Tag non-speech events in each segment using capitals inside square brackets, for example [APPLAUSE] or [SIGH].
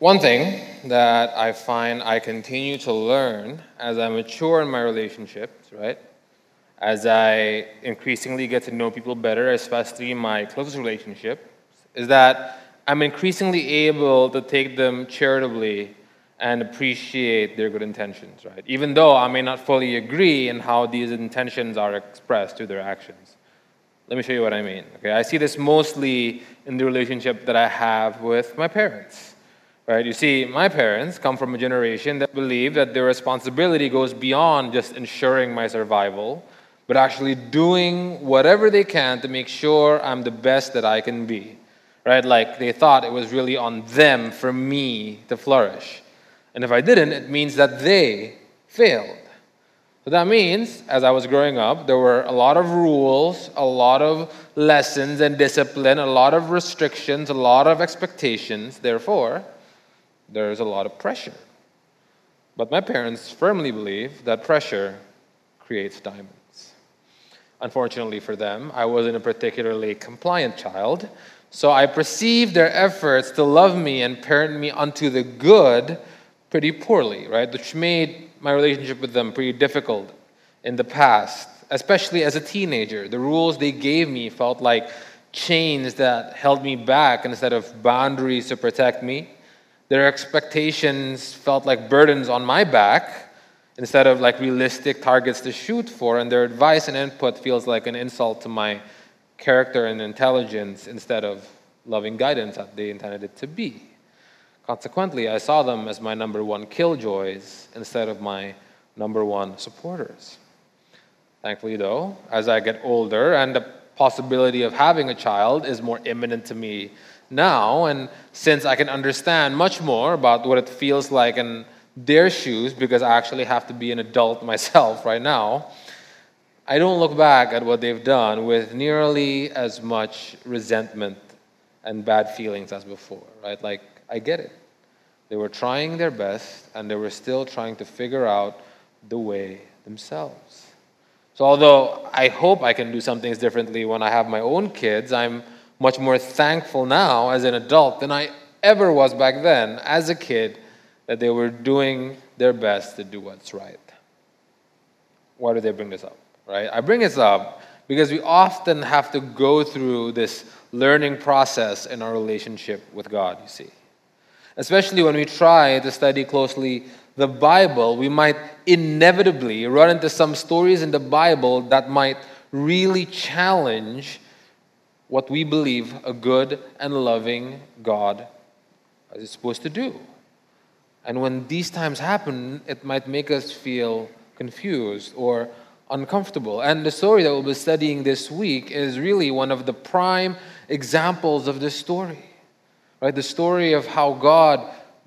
One thing that I find I continue to learn as I mature in my relationships, right? As I increasingly get to know people better, especially my closest relationship, is that I'm increasingly able to take them charitably and appreciate their good intentions, right? Even though I may not fully agree in how these intentions are expressed through their actions. Let me show you what I mean. Okay, I see this mostly in the relationship that I have with my parents. Right? You see, my parents come from a generation that believe that their responsibility goes beyond just ensuring my survival, but actually doing whatever they can to make sure I'm the best that I can be. Right? Like they thought it was really on them for me to flourish. And if I didn't, it means that they failed. So that means, as I was growing up, there were a lot of rules, a lot of lessons and discipline, a lot of restrictions, a lot of expectations. Therefore, there's a lot of pressure. But my parents firmly believe that pressure creates diamonds. Unfortunately for them, I wasn't a particularly compliant child, so I perceived their efforts to love me and parent me unto the good pretty poorly, right? Which made my relationship with them pretty difficult in the past, especially as a teenager. The rules they gave me felt like chains that held me back instead of boundaries to protect me. Their expectations felt like burdens on my back instead of like realistic targets to shoot for, and their advice and input feels like an insult to my character and intelligence instead of loving guidance that they intended it to be. Consequently, I saw them as my number one killjoys instead of my number one supporters. Thankfully, though, as I get older and the possibility of having a child is more imminent to me now, and since I can understand much more about what it feels like in their shoes, because I actually have to be an adult [LAUGHS] myself right now, I don't look back at what they've done with nearly as much resentment and bad feelings as before, right? Like, I get it. They were trying their best, and they were still trying to figure out the way themselves. So, although I hope I can do some things differently when I have my own kids, I'm much more thankful now as an adult than I ever was back then as a kid that they were doing their best to do what's right. Why do they bring this up? Right? I bring this up because we often have to go through this learning process in our relationship with God, you see. Especially when we try to study closely the Bible, we might inevitably run into some stories in the Bible that might really challenge what we believe a good and loving God is supposed to do. And when these times happen, it might make us feel confused or uncomfortable. And the story that we'll be studying this week is really one of the prime examples of this story. Right? The story of how God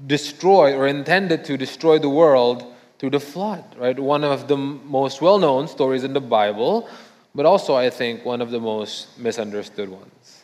destroyed or intended to destroy the world through the flood, right? One of the most well-known stories in the Bible, but also, I think, one of the most misunderstood ones.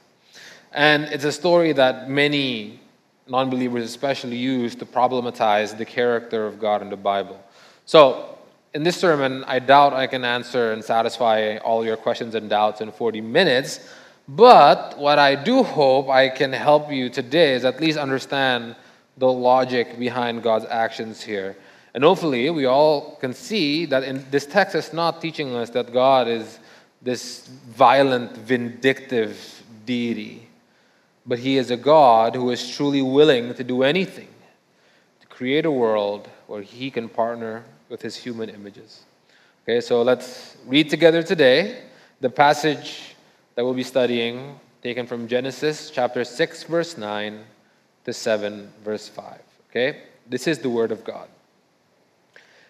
And it's a story that many non believers, especially, use to problematize the character of God in the Bible. So, in this sermon, I doubt I can answer and satisfy all your questions and doubts in 40 minutes. But what I do hope I can help you today is at least understand the logic behind God's actions here. And hopefully, we all can see that in this text is not teaching us that God is this violent, vindictive deity. But he is a God who is truly willing to do anything to create a world where he can partner with his human images. Okay, so let's read together today the passage that we'll be studying, taken from Genesis chapter 6, verse 9 to 7, verse 5. Okay, this is the word of God.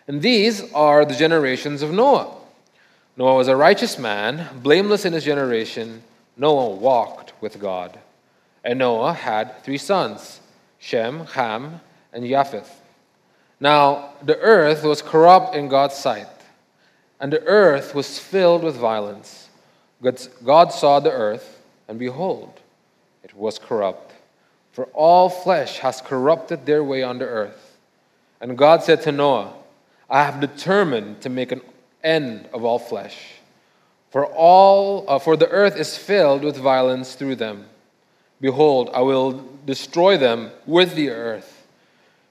And these are the generations of Noah. Noah was a righteous man, blameless in his generation. Noah walked with God. And Noah had three sons Shem, Ham, and Japheth. Now, the earth was corrupt in God's sight, and the earth was filled with violence. God saw the earth, and behold, it was corrupt. For all flesh has corrupted their way on the earth. And God said to Noah, I have determined to make an end of all flesh. For all uh, for the earth is filled with violence through them. Behold, I will destroy them with the earth,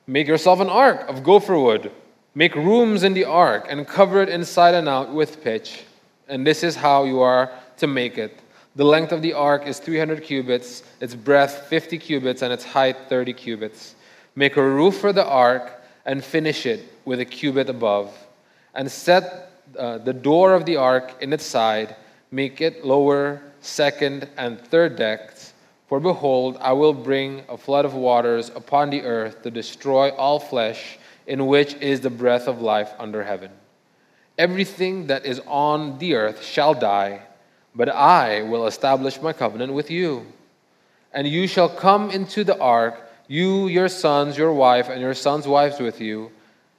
Make yourself an ark of gopher wood. Make rooms in the ark and cover it inside and out with pitch. And this is how you are to make it. The length of the ark is 300 cubits, its breadth 50 cubits, and its height 30 cubits. Make a roof for the ark and finish it with a cubit above. And set uh, the door of the ark in its side. Make it lower, second, and third decks for behold, I will bring a flood of waters upon the earth to destroy all flesh, in which is the breath of life under heaven. Everything that is on the earth shall die, but I will establish my covenant with you. And you shall come into the ark, you, your sons, your wife, and your sons' wives with you.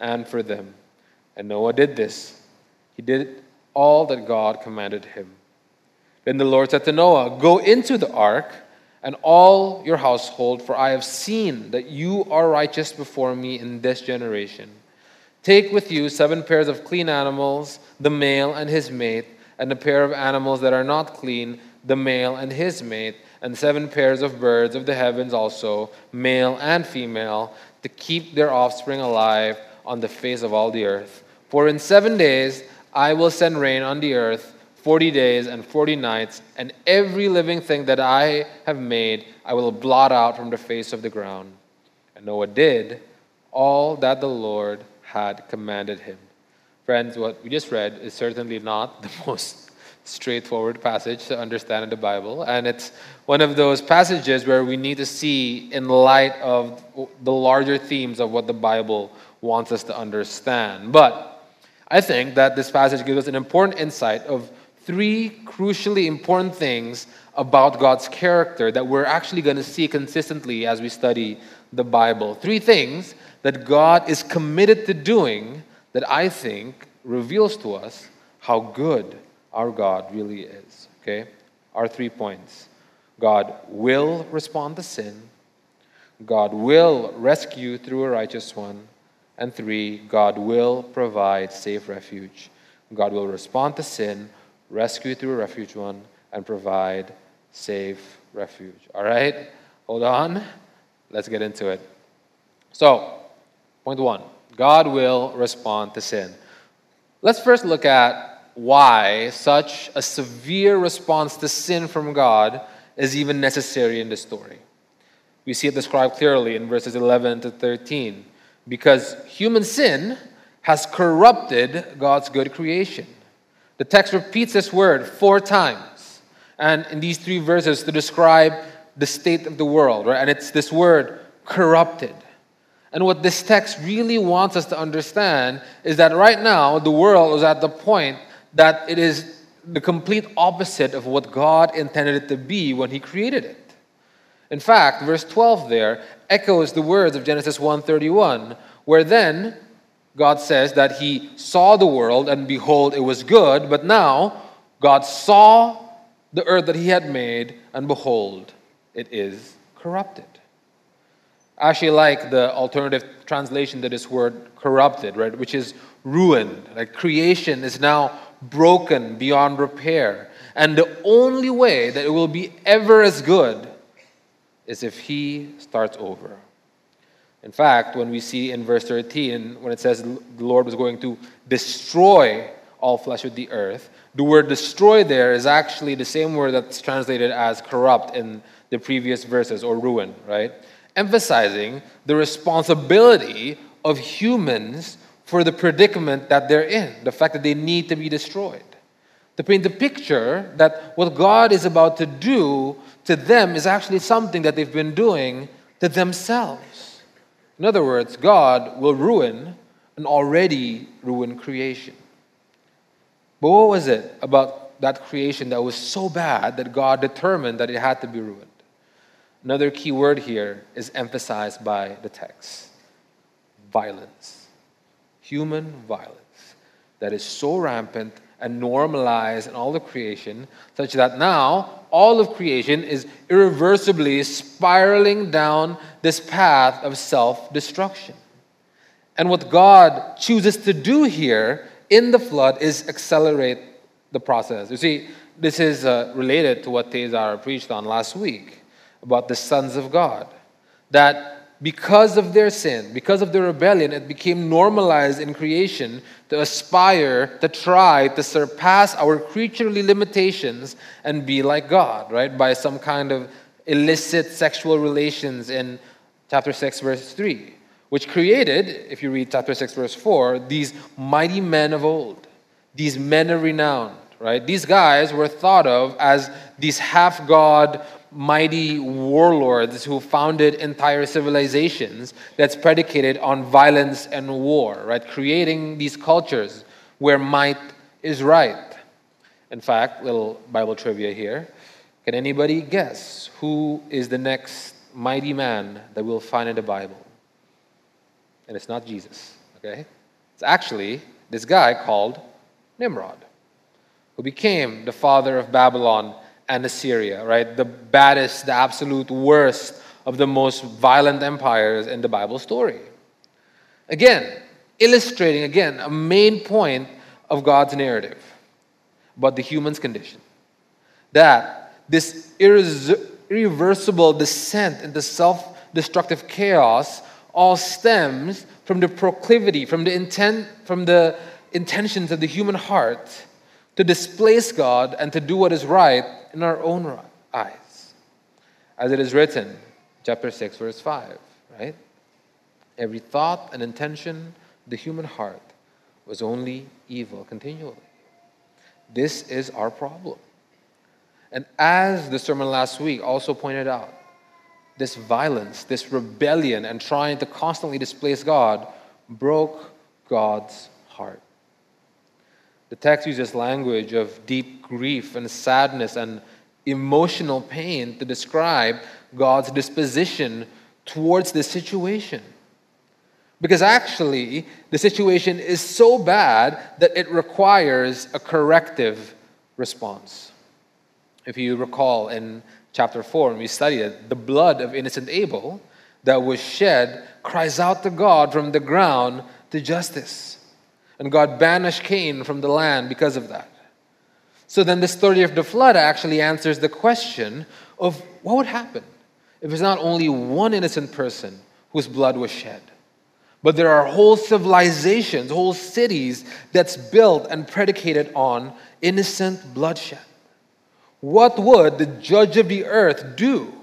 and for them. And Noah did this. He did all that God commanded him. Then the Lord said to Noah, Go into the ark and all your household, for I have seen that you are righteous before me in this generation. Take with you seven pairs of clean animals, the male and his mate, and a pair of animals that are not clean, the male and his mate, and seven pairs of birds of the heavens also, male and female, to keep their offspring alive on the face of all the earth. For in seven days I will send rain on the earth 40 days and 40 nights, and every living thing that I have made I will blot out from the face of the ground. And Noah did all that the Lord had commanded him. Friends, what we just read is certainly not [LAUGHS] the most straightforward passage to understand in the Bible, and it's one of those passages where we need to see in light of the larger themes of what the Bible wants us to understand. But I think that this passage gives us an important insight of three crucially important things about God's character that we're actually going to see consistently as we study the Bible. Three things that God is committed to doing that I think reveals to us how good our God really is. Okay? Our three points God will respond to sin, God will rescue through a righteous one, and three, God will provide safe refuge. God will respond to sin rescue through a refuge one, and provide safe refuge. All right? Hold on. Let's get into it. So, point one God will respond to sin. Let's first look at why such a severe response to sin from God is even necessary in this story. We see it described clearly in verses 11 to 13. Because human sin has corrupted God's good creation. The text repeats this word four times, and in these three verses to describe the state of the world, right? And it's this word corrupted. And what this text really wants us to understand is that right now the world is at the point that it is the complete opposite of what God intended it to be when He created it. In fact, verse 12 there echoes the words of Genesis 1:31, where then God says that he saw the world and behold, it was good, but now God saw the earth that he had made and behold, it is corrupted. I actually like the alternative translation to this word corrupted, right, which is ruined. Like creation is now broken beyond repair. And the only way that it will be ever as good is if he starts over. In fact, when we see in verse 13, when it says the Lord was going to destroy all flesh with the earth, the word destroy there is actually the same word that's translated as corrupt in the previous verses or ruin, right? Emphasizing the responsibility of humans for the predicament that they're in, the fact that they need to be destroyed. To paint the picture that what God is about to do to them is actually something that they've been doing to themselves. In other words, God will ruin an already ruined creation. But what was it about that creation that was so bad that God determined that it had to be ruined? Another key word here is emphasized by the text violence, human violence, that is so rampant and normalized in all of creation, such that now all of creation is irreversibly spiraling down this path of self destruction. And what God chooses to do here in the flood is accelerate the process. You see, this is uh, related to what Tezar preached on last week about the sons of God. That because of their sin, because of their rebellion, it became normalized in creation to aspire, to try to surpass our creaturely limitations and be like God, right? By some kind of illicit sexual relations in chapter 6, verse 3, which created, if you read chapter 6, verse 4, these mighty men of old, these men of renown, right? These guys were thought of as these half God mighty warlords who founded entire civilizations that's predicated on violence and war, right? Creating these cultures where might is right. In fact, little Bible trivia here. Can anybody guess who is the next mighty man that we'll find in the Bible? And it's not Jesus, okay? It's actually this guy called Nimrod, who became the father of Babylon and Assyria, right? The baddest, the absolute worst of the most violent empires in the Bible story. Again, illustrating again a main point of God's narrative about the human's condition. That this irreversible descent into self destructive chaos all stems from the proclivity, from the intent, from the intentions of the human heart to displace God and to do what is right in our own eyes. As it is written, chapter 6, verse 5, right? Every thought and intention of the human heart was only evil continually. This is our problem. And as the sermon last week also pointed out, this violence, this rebellion, and trying to constantly displace God broke God's heart. The text uses language of deep grief and sadness and emotional pain to describe God's disposition towards this situation. Because actually, the situation is so bad that it requires a corrective response. If you recall in chapter 4, when we studied it, the blood of innocent Abel that was shed cries out to God from the ground to justice. And God banished Cain from the land because of that. So then the story of the flood actually answers the question of what would happen if it's not only one innocent person whose blood was shed, but there are whole civilizations, whole cities that's built and predicated on innocent bloodshed. What would the judge of the earth do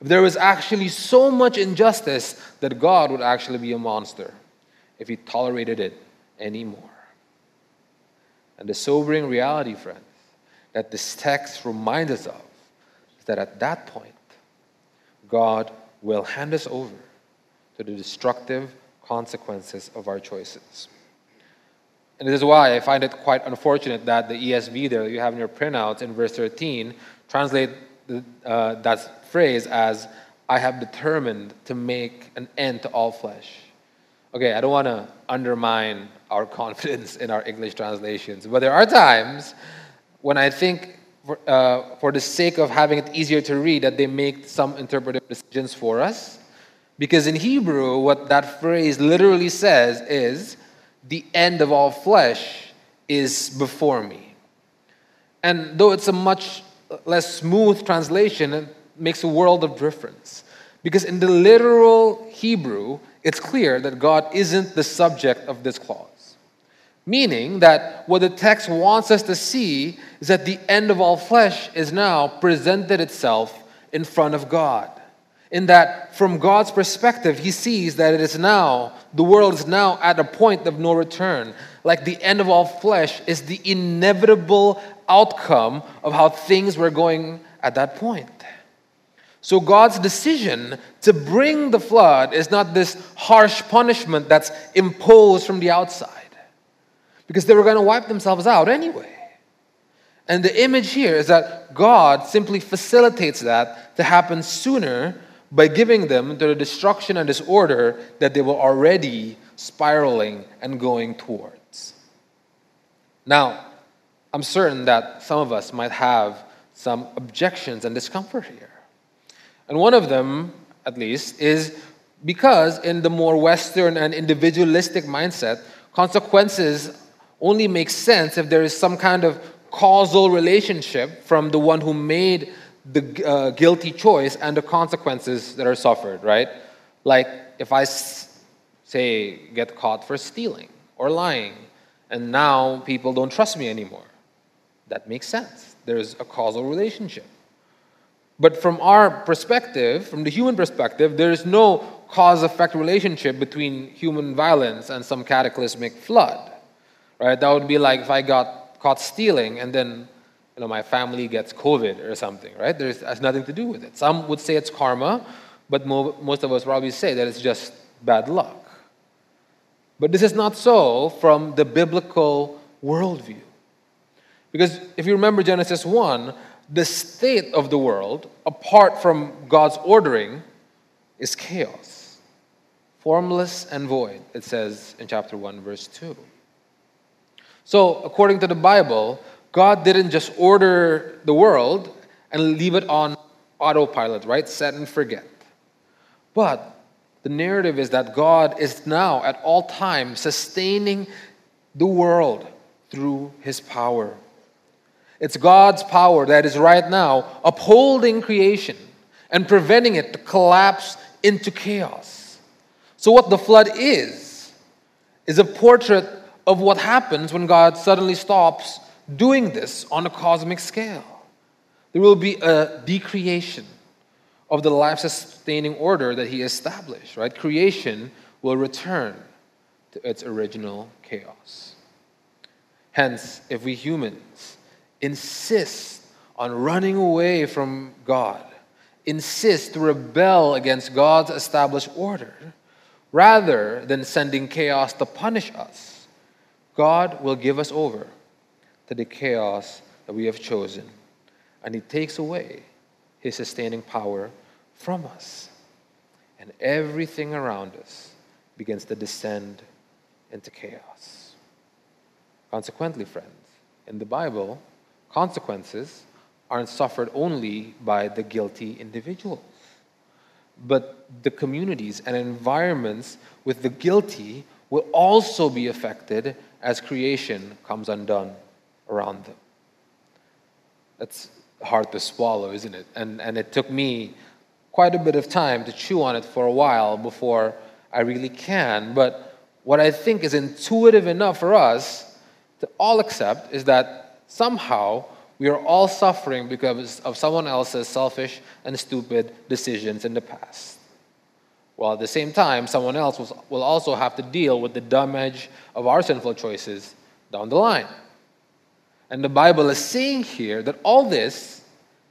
if there was actually so much injustice that God would actually be a monster if he tolerated it anymore. And the sobering reality, friends, that this text reminds us of is that at that point, God will hand us over to the destructive consequences of our choices. And this is why I find it quite unfortunate that the ESV there you have in your printouts in verse 13 translate the, uh, that phrase as, I have determined to make an end to all flesh. Okay, I don't want to undermine our [LAUGHS] confidence in our English translations. But there are times when I think, for, uh, for the sake of having it easier to read, that they make some interpretive decisions for us. Because in Hebrew, what that phrase literally says is, the end of all flesh is before me. And though it's a much less smooth translation, it makes a world of difference. Because in the literal Hebrew, it's clear that God isn't the subject of this clause. Meaning that what the text wants us to see is that the end of all flesh is now presented itself in front of God. In that, from God's perspective, he sees that it is now, the world is now at a point of no return. Like the end of all flesh is the inevitable outcome of how things were going at that point. So, God's decision to bring the flood is not this harsh punishment that's imposed from the outside because they were going to wipe themselves out anyway. And the image here is that God simply facilitates that to happen sooner by giving them the destruction and disorder that they were already spiraling and going towards. Now, I'm certain that some of us might have some objections and discomfort here. And one of them, at least, is because in the more Western and individualistic mindset, consequences only make sense if there is some kind of causal relationship from the one who made the uh, guilty choice and the consequences that are suffered, right? Like if I say get caught for stealing or lying, and now people don't trust me anymore, that makes sense. There's a causal relationship. But from our perspective, from the human perspective, there is no cause effect relationship between human violence and some cataclysmic flood. Right? That would be like if I got caught stealing and then you know, my family gets COVID or something, right? There's has nothing to do with it. Some would say it's karma, but mo- most of us probably say that it's just bad luck. But this is not so from the biblical worldview. Because if you remember Genesis 1, the state of the world, apart from God's ordering, is chaos. Formless and void, it says in chapter 1, verse 2. So, according to the Bible, God didn't just order the world and leave it on autopilot, right? Set and forget. But the narrative is that God is now at all times sustaining the world through his power. It's God's power that is right now upholding creation and preventing it to collapse into chaos. So, what the flood is, is a portrait of what happens when God suddenly stops doing this on a cosmic scale. There will be a decreation of the life sustaining order that He established, right? Creation will return to its original chaos. Hence, if we humans insist on running away from God, insist to rebel against God's established order, rather than sending chaos to punish us, God will give us over to the chaos that we have chosen, and He takes away His sustaining power from us. And everything around us begins to descend into chaos. Consequently, friends, in the Bible, consequences aren't suffered only by the guilty individuals, but the communities and environments with the guilty will also be affected as creation comes undone around them. That's hard to swallow, isn't it? And, and it took me quite a bit of time to chew on it for a while before I really can. But what I think is intuitive enough for us to all accept is that somehow we are all suffering because of someone else's selfish and stupid decisions in the past. While at the same time, someone else will also have to deal with the damage of our sinful choices down the line. And the Bible is saying here that all this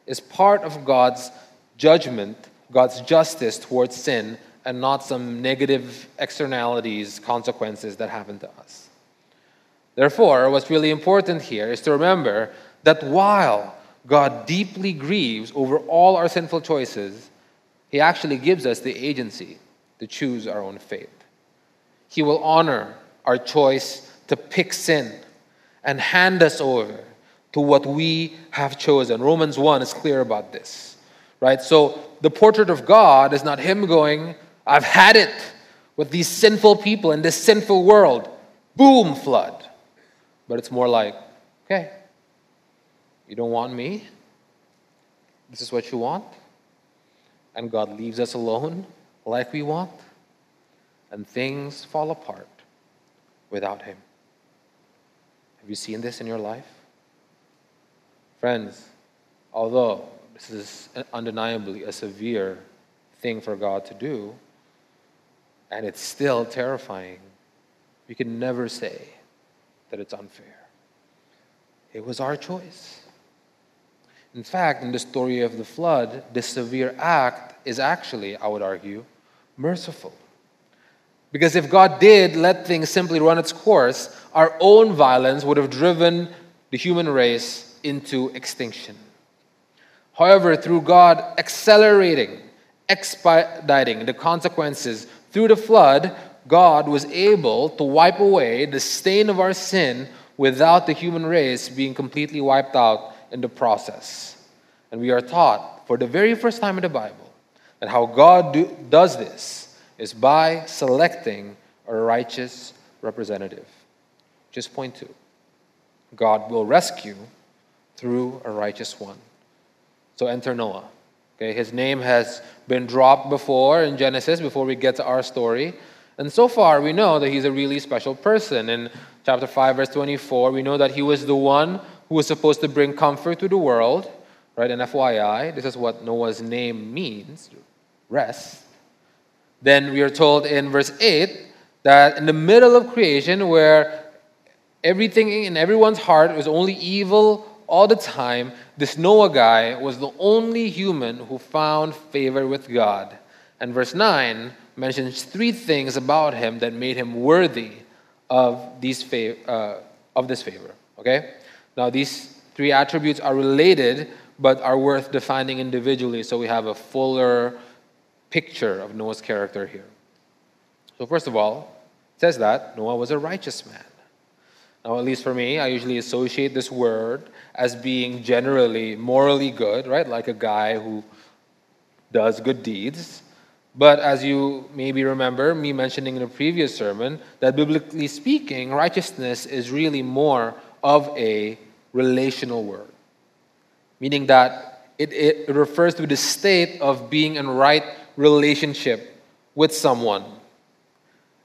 is part of God's judgment, God's justice towards sin, and not some negative externalities, consequences that happen to us. Therefore, what's really important here is to remember that while God deeply grieves over all our sinful choices, He actually gives us the agency to choose our own fate. He will honor our choice to pick sin and hand us over to what we have chosen. Romans 1 is clear about this, right? So the portrait of God is not Him going, I've had it with these sinful people in this sinful world. Boom, flood. But it's more like, okay, you don't want me? This is what you want? And God leaves us alone like we want? And things fall apart without Him. Have you seen this in your life? Friends, although this is undeniably a severe thing for God to do, and it's still terrifying, we can never say that it's unfair. It was our choice. In fact, in the story of the flood, this severe act is actually, I would argue, merciful. Because if God did let things simply run its course, our own violence would have driven the human race into extinction. However, through God accelerating expediting the consequences through the flood, God was able to wipe away the stain of our sin without the human race being completely wiped out in the process. And we are taught for the very first time in the Bible that how God do, does this is by selecting a righteous representative. Just point two God will rescue through a righteous one. So enter Noah. Okay, his name has been dropped before in Genesis before we get to our story. And so far, we know that he's a really special person. In chapter 5, verse 24, we know that he was the one who was supposed to bring comfort to the world, right? And FYI, this is what Noah's name means rest. Then we are told in verse 8 that in the middle of creation, where everything in everyone's heart was only evil all the time, this Noah guy was the only human who found favor with God. And verse 9 mentions three things about him that made him worthy of, these fav- uh, of this favor. Okay? Now, these three attributes are related but are worth defining individually so we have a fuller picture of Noah's character here. So, first of all, it says that Noah was a righteous man. Now, at least for me, I usually associate this word as being generally morally good, right? Like a guy who does good deeds. But as you maybe remember me mentioning in a previous sermon, that biblically speaking, righteousness is really more of a relational word, meaning that it, it refers to the state of being in right relationship with someone.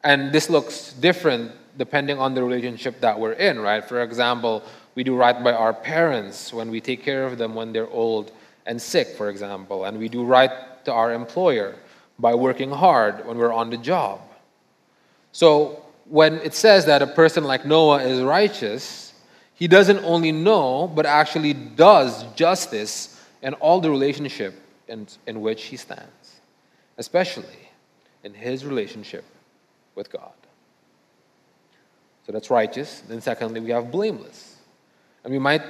And this looks different depending on the relationship that we're in, right? For example, we do right by our parents when we take care of them when they're old and sick, for example. And we do right to our employer by working hard when we're on the job. So when it says that a person like Noah is righteous, he doesn't only know, but actually does justice in all the relationship in, in which he stands, especially in his relationship with God. So that's righteous. Then, secondly, we have blameless. And we might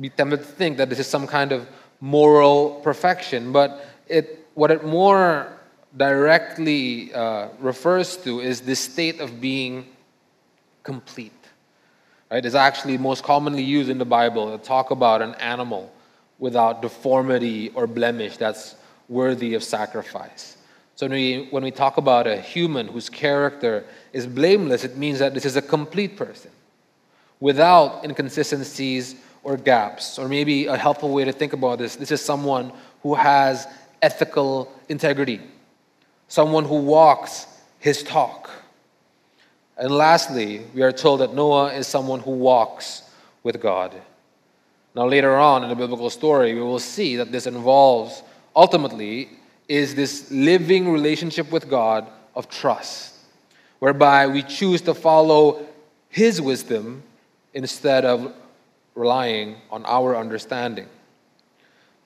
be tempted to think that this is some kind of moral perfection, but it, what it more directly uh, refers to is this state of being complete. Right? It's actually most commonly used in the Bible to talk about an animal without deformity or blemish that's worthy of sacrifice. So when we, when we talk about a human whose character is blameless, it means that this is a complete person without inconsistencies or gaps. Or maybe a helpful way to think about this this is someone who has ethical integrity, someone who walks his talk. And lastly, we are told that Noah is someone who walks with God. Now, later on in the biblical story, we will see that this involves ultimately is this living relationship with God of trust, whereby we choose to follow His wisdom instead of relying on our understanding.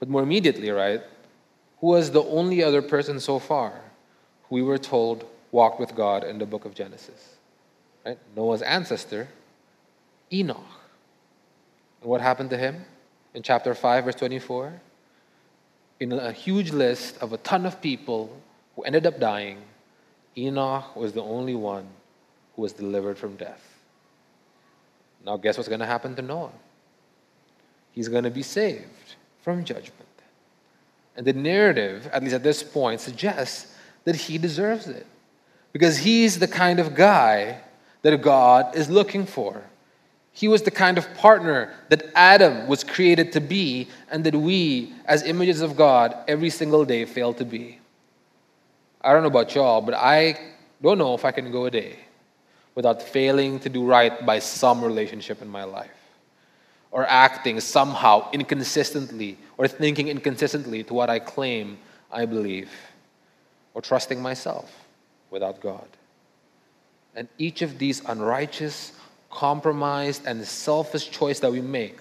But more immediately, right, who was the only other person so far we were told walked with God in the book of Genesis? Right? Noah's ancestor, Enoch. And what happened to him in chapter 5, verse 24? In a huge list of a ton of people who ended up dying, Enoch was the only one who was delivered from death. Now, guess what's going to happen to Noah? He's going to be saved from judgment. And the narrative, at least at this point, suggests that he deserves it. Because he's the kind of guy that God is looking for. He was the kind of partner that Adam was created to be, and that we, as images of God, every single day fail to be. I don't know about y'all, but I don't know if I can go a day without failing to do right by some relationship in my life, or acting somehow inconsistently, or thinking inconsistently to what I claim I believe, or trusting myself without God. And each of these unrighteous, compromised, and selfish choice that we make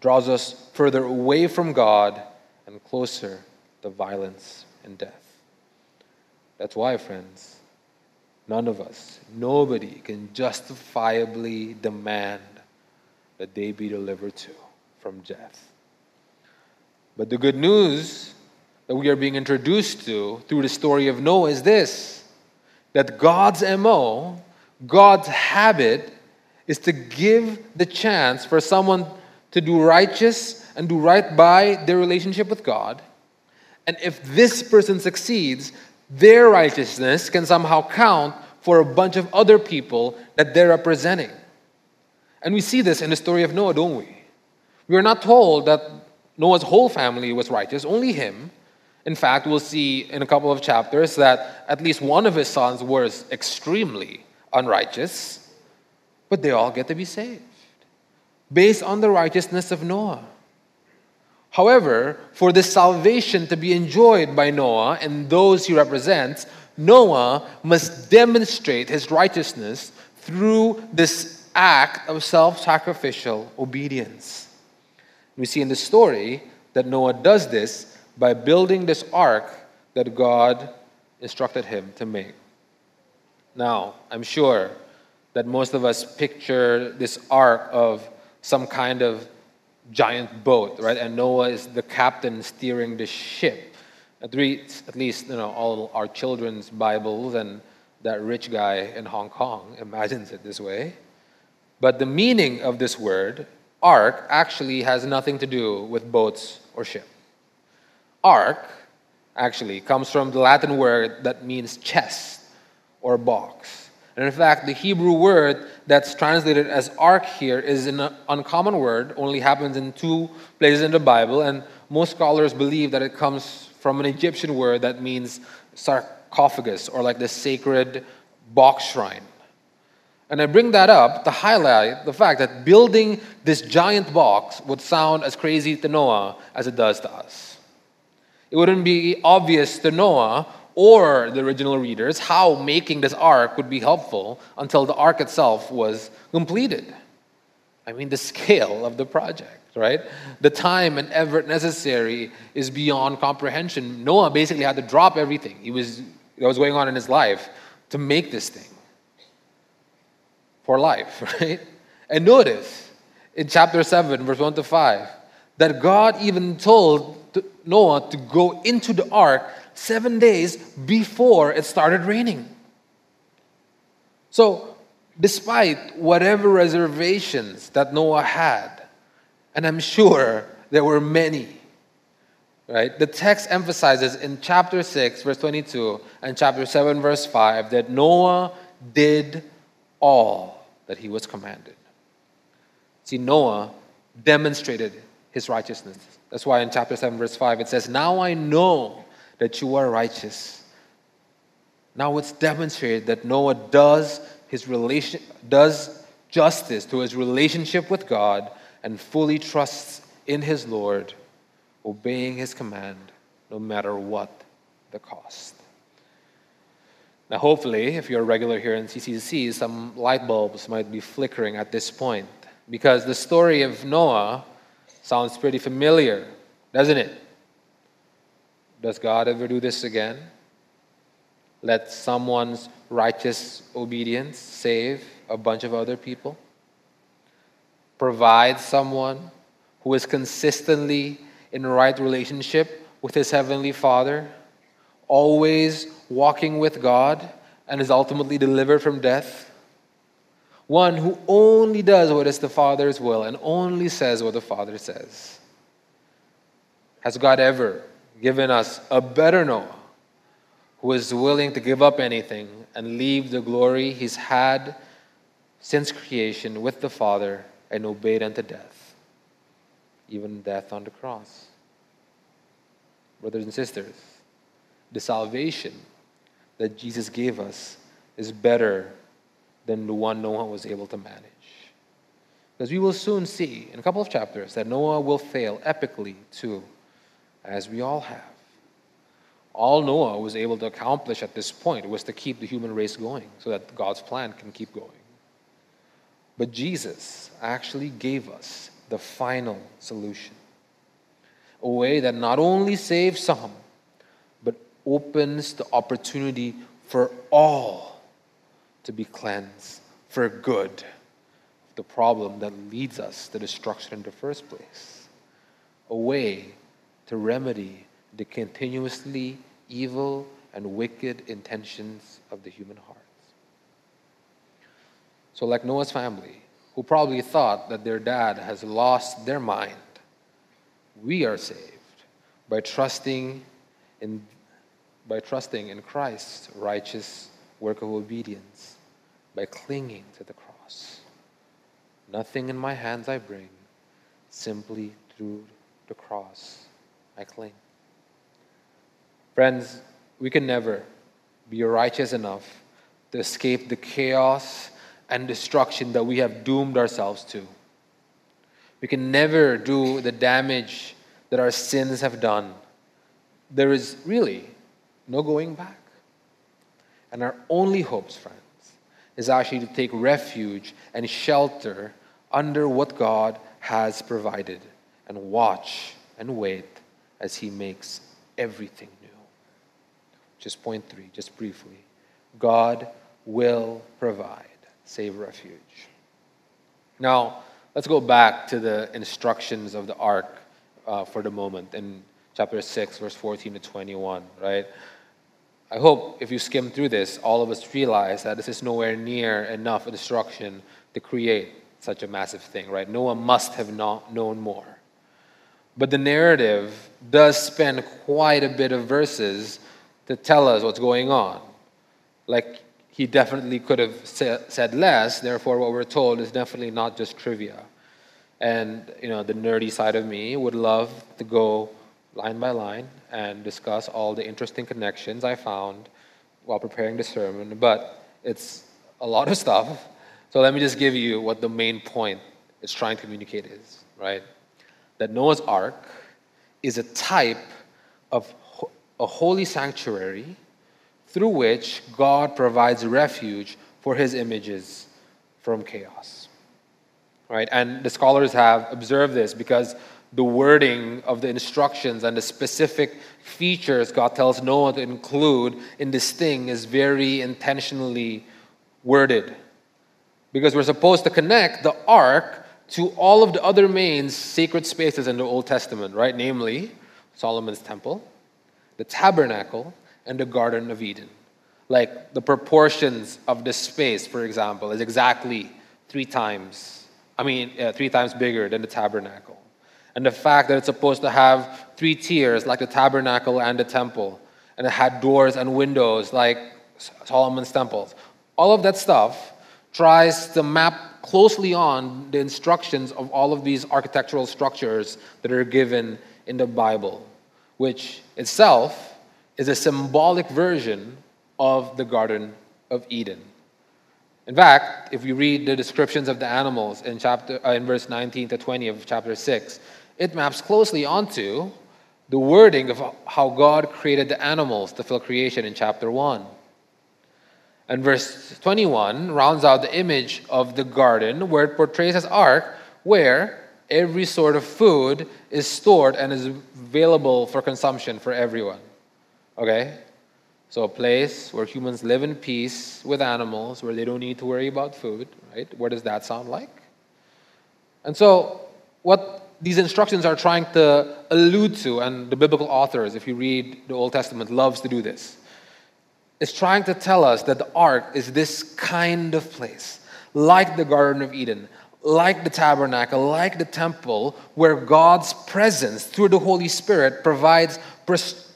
draws us further away from God and closer to violence and death. That's why, friends, None of us, nobody can justifiably demand that they be delivered to from death. But the good news that we are being introduced to through the story of Noah is this that God's MO, God's habit, is to give the chance for someone to do righteous and do right by their relationship with God. And if this person succeeds, their righteousness can somehow count for a bunch of other people that they're representing. And we see this in the story of Noah, don't we? We are not told that Noah's whole family was righteous, only him. In fact, we'll see in a couple of chapters that at least one of his sons was extremely unrighteous, but they all get to be saved based on the righteousness of Noah. However, for this salvation to be enjoyed by Noah and those he represents, Noah must demonstrate his righteousness through this act of self sacrificial obedience. We see in the story that Noah does this by building this ark that God instructed him to make. Now, I'm sure that most of us picture this ark of some kind of giant boat, right? And Noah is the captain steering the ship. At least, at least you know, all our children's Bibles and that rich guy in Hong Kong [LAUGHS] imagines it this way. But the meaning of this word, ark, actually has nothing to do with boats or ship. Ark actually comes from the Latin word that means chest or box. And in fact, the Hebrew word that's translated as ark here is an uncommon word, only happens in two places in the Bible, and most scholars believe that it comes from an Egyptian word that means sarcophagus or like the sacred box shrine. And I bring that up to highlight the fact that building this giant box would sound as crazy to Noah as it does to us. It wouldn't be obvious to Noah or the original readers how making this ark would be helpful until the ark itself was completed. I mean, the scale of the project, right? The time and effort necessary is beyond comprehension. Noah basically had to drop everything he was, that was going on in his life to make this thing for life, [LAUGHS] right? And notice in chapter 7, verse 1 to 5, that God even told Noah to go into the ark seven days before it started raining. So, despite whatever reservations that Noah had, and I'm sure there were many, right? The text emphasizes in chapter 6, verse 22, and chapter 7, verse 5, that Noah did all that he was commanded. See, Noah demonstrated his righteousness. That's why in chapter 7, verse 5, it says, Now I know that you are righteous. Now it's demonstrated that Noah does his relation does justice to his relationship with God and fully trusts in his Lord, obeying his command no matter what the cost. Now, hopefully, if you're a regular here in CCC, some light bulbs might be flickering at this point because the story of Noah sounds pretty familiar, doesn't it? Does God ever do this again? Let someone's righteous obedience save a bunch of other people? Provide someone who is consistently in right relationship with his heavenly Father, always walking with God, and is ultimately delivered from death? One who only does what is the Father's will and only says what the Father says. Has God ever given us a better Noah who is willing to give up anything and leave the glory he's had since creation with the Father and obeyed unto death, even death on the cross. Brothers and sisters, the salvation that Jesus gave us is better than the one Noah was able to manage. Because we will soon see in a couple of chapters that Noah will fail epically too as we all have. All Noah was able to accomplish at this point was to keep the human race going so that God's plan can keep going. But Jesus actually gave us the final solution a way that not only saves some, but opens the opportunity for all to be cleansed for good. The problem that leads us to destruction in the first place. A way to remedy the continuously evil and wicked intentions of the human hearts. So, like Noah's family, who probably thought that their dad has lost their mind, we are saved by trusting in, by trusting in Christ's righteous work of obedience, by clinging to the cross. Nothing in my hands I bring, simply through the cross I cling. Friends, we can never be righteous enough to escape the chaos and destruction that we have doomed ourselves to. We can never do the damage that our sins have done. There is really no going back. And our only hopes, friends, is actually to take refuge and shelter under what God has provided and watch and wait as He makes everything new. Just point three, just briefly. God will provide. Save refuge. Now, let's go back to the instructions of the ark uh, for the moment in chapter 6, verse 14 to 21, right? I hope if you skim through this, all of us realize that this is nowhere near enough instruction to create such a massive thing, right? Noah must have not known more. But the narrative does spend quite a bit of verses to tell us what's going on. Like, he definitely could have said less, therefore, what we're told is definitely not just trivia. And, you know, the nerdy side of me would love to go line by line and discuss all the interesting connections I found while preparing the sermon, but it's a lot of stuff. So let me just give you what the main point it's trying to communicate is, right? That Noah's Ark is a type of a holy sanctuary through which God provides refuge for his images from chaos. Right? And the scholars have observed this because the wording of the instructions and the specific features God tells Noah to include in this thing is very intentionally worded. Because we're supposed to connect the ark to all of the other main sacred spaces in the Old Testament, right? Namely, Solomon's temple, the tabernacle, and the Garden of Eden. Like the proportions of the space, for example, is exactly three times, I mean, uh, three times bigger than the tabernacle. And the fact that it's supposed to have three tiers, like the tabernacle and the temple, and it had doors and windows, like Solomon's temples. All of that stuff tries to map closely on the instructions of all of these architectural structures that are given in the Bible, which itself is a symbolic version of the Garden of Eden. In fact, if you read the descriptions of the animals in, chapter, uh, in verse 19 to 20 of chapter 6, it maps closely onto the wording of how God created the animals to fill creation in chapter 1. And verse 21 rounds out the image of the garden where it portrays as ark, where every sort of food is stored and is available for consumption for everyone. Okay? So, a place where humans live in peace with animals, where they don't need to worry about food, right? What does that sound like? And so, what these instructions are trying to allude to, and the biblical authors, if you read the Old Testament, loves to do this, is trying to tell us that the ark is this kind of place, like the Garden of Eden, like the tabernacle, like the temple, where God's presence through the Holy Spirit provides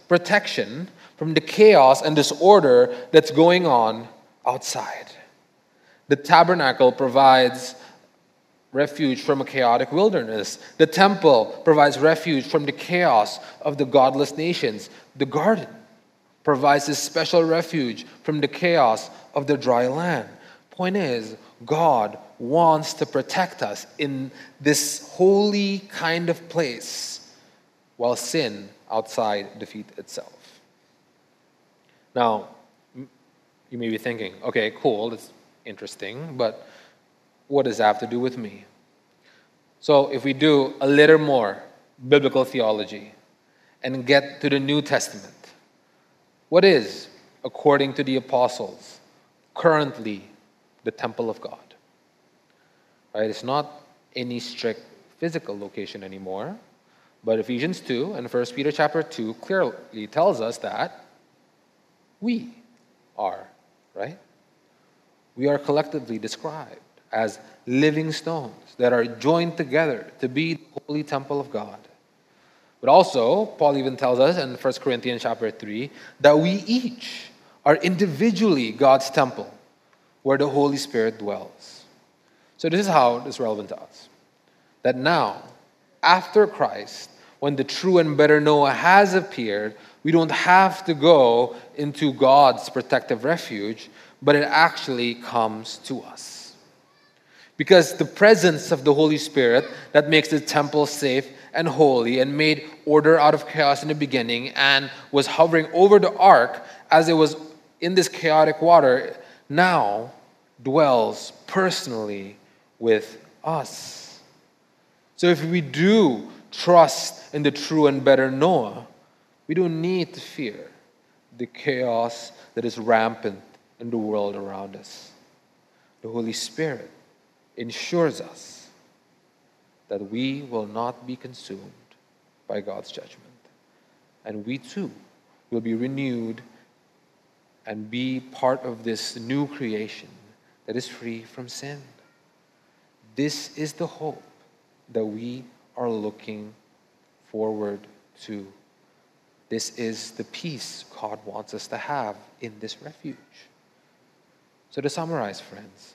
protection from the chaos and disorder that's going on outside. The tabernacle provides refuge from a chaotic wilderness. The temple provides refuge from the chaos of the godless nations. The garden provides this special refuge from the chaos of the dry land. Point is, God wants to protect us in this holy kind of place while sin outside defeat itself. Now, you may be thinking, okay, cool, that's interesting, but what does that have to do with me? So, if we do a little more biblical theology and get to the New Testament, what is, according to the apostles, currently the temple of God? Right? It's not any strict physical location anymore, But Ephesians 2 and 1 Peter chapter 2 clearly tells us that we are, right? We are collectively described as living stones that are joined together to be the holy temple of God. But also, Paul even tells us in 1 Corinthians chapter 3 that we each are individually God's temple where the Holy Spirit dwells. So, this is how it is relevant to us. That now, after Christ, when the true and better Noah has appeared, we don't have to go into God's protective refuge, but it actually comes to us. Because the presence of the Holy Spirit that makes the temple safe and holy and made order out of chaos in the beginning and was hovering over the ark as it was in this chaotic water now dwells personally with us. So if we do trust in the true and better Noah, we don't need to fear the chaos that is rampant in the world around us. The Holy Spirit ensures us that we will not be consumed by God's judgment. And we too will be renewed and be part of this new creation that is free from sin. This is the hope that we are looking forward to. This is the peace God wants us to have in this refuge. So, to summarize, friends,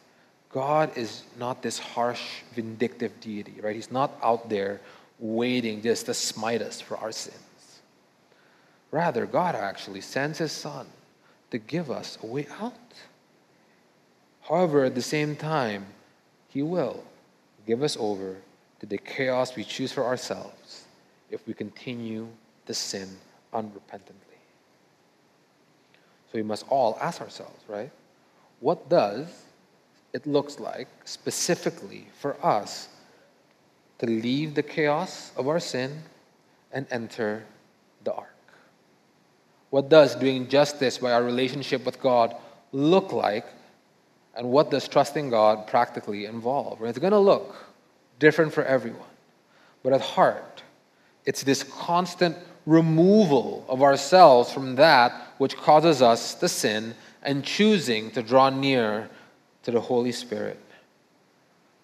God is not this harsh, vindictive deity, right? He's not out there waiting just to smite us for our sins. Rather, God actually sends His Son to give us a way out. However, at the same time, He will give us over to the chaos we choose for ourselves if we continue to sin unrepentantly. So we must all ask ourselves, right? What does it looks like specifically for us to leave the chaos of our sin and enter the ark? What does doing justice by our relationship with God look like? And what does trusting God practically involve? It's going to look different for everyone. But at heart, it's this constant removal of ourselves from that which causes us to sin and choosing to draw near to the Holy Spirit.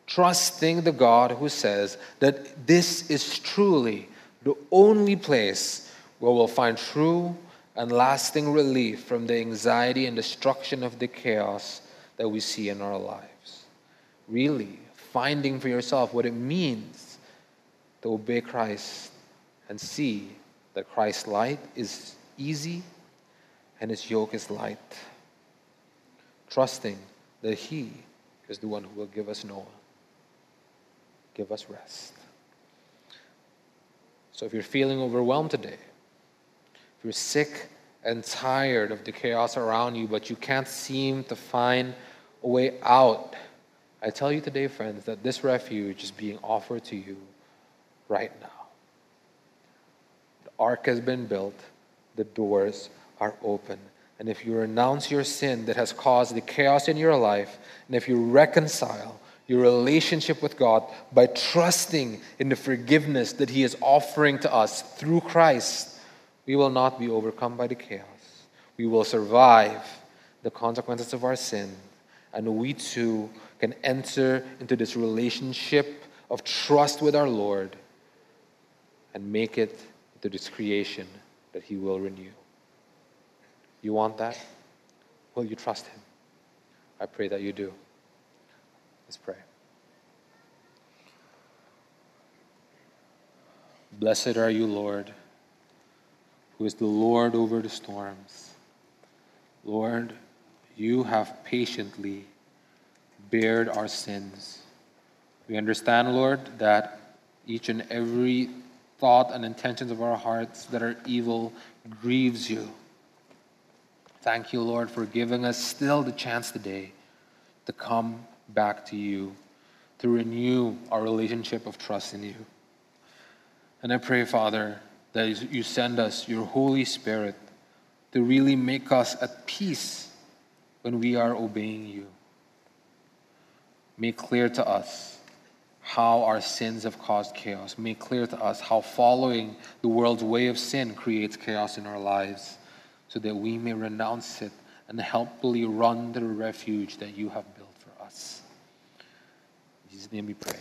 Trusting the God who says that this is truly the only place where we'll find true and lasting relief from the anxiety and destruction of the chaos that we see in our lives. Really, finding for yourself what it means to obey Christ and see that Christ's light is easy and his yoke is light. Trusting that he is the one who will give us Noah, give us rest. So if you're feeling overwhelmed today, if you're sick and tired of the chaos around you, but you can't seem to find a way out, I tell you today, friends, that this refuge is being offered to you right now. The ark has been built, the doors are open. And if you renounce your sin that has caused the chaos in your life, and if you reconcile your relationship with God by trusting in the forgiveness that He is offering to us through Christ, we will not be overcome by the chaos. We will survive the consequences of our sin, and we too can enter into this relationship of trust with our Lord and make it to this creation that He will renew. You want that? Will you trust Him? I pray that you do. Let's pray. Blessed are you, Lord who is the Lord over the storms. Lord, you have patiently bared our sins. We understand, Lord, that each and every thought and intentions of our hearts that are evil grieves you. Thank you, Lord, for giving us still the chance today to come back to you, to renew our relationship of trust in you. And I pray, Father, that you send us your Holy Spirit to really make us at peace when we are obeying you. Make clear to us how our sins have caused chaos. Make clear to us how following the world's way of sin creates chaos in our lives so that we may renounce it and helpfully run the refuge that you have built for us. In Jesus' name we pray.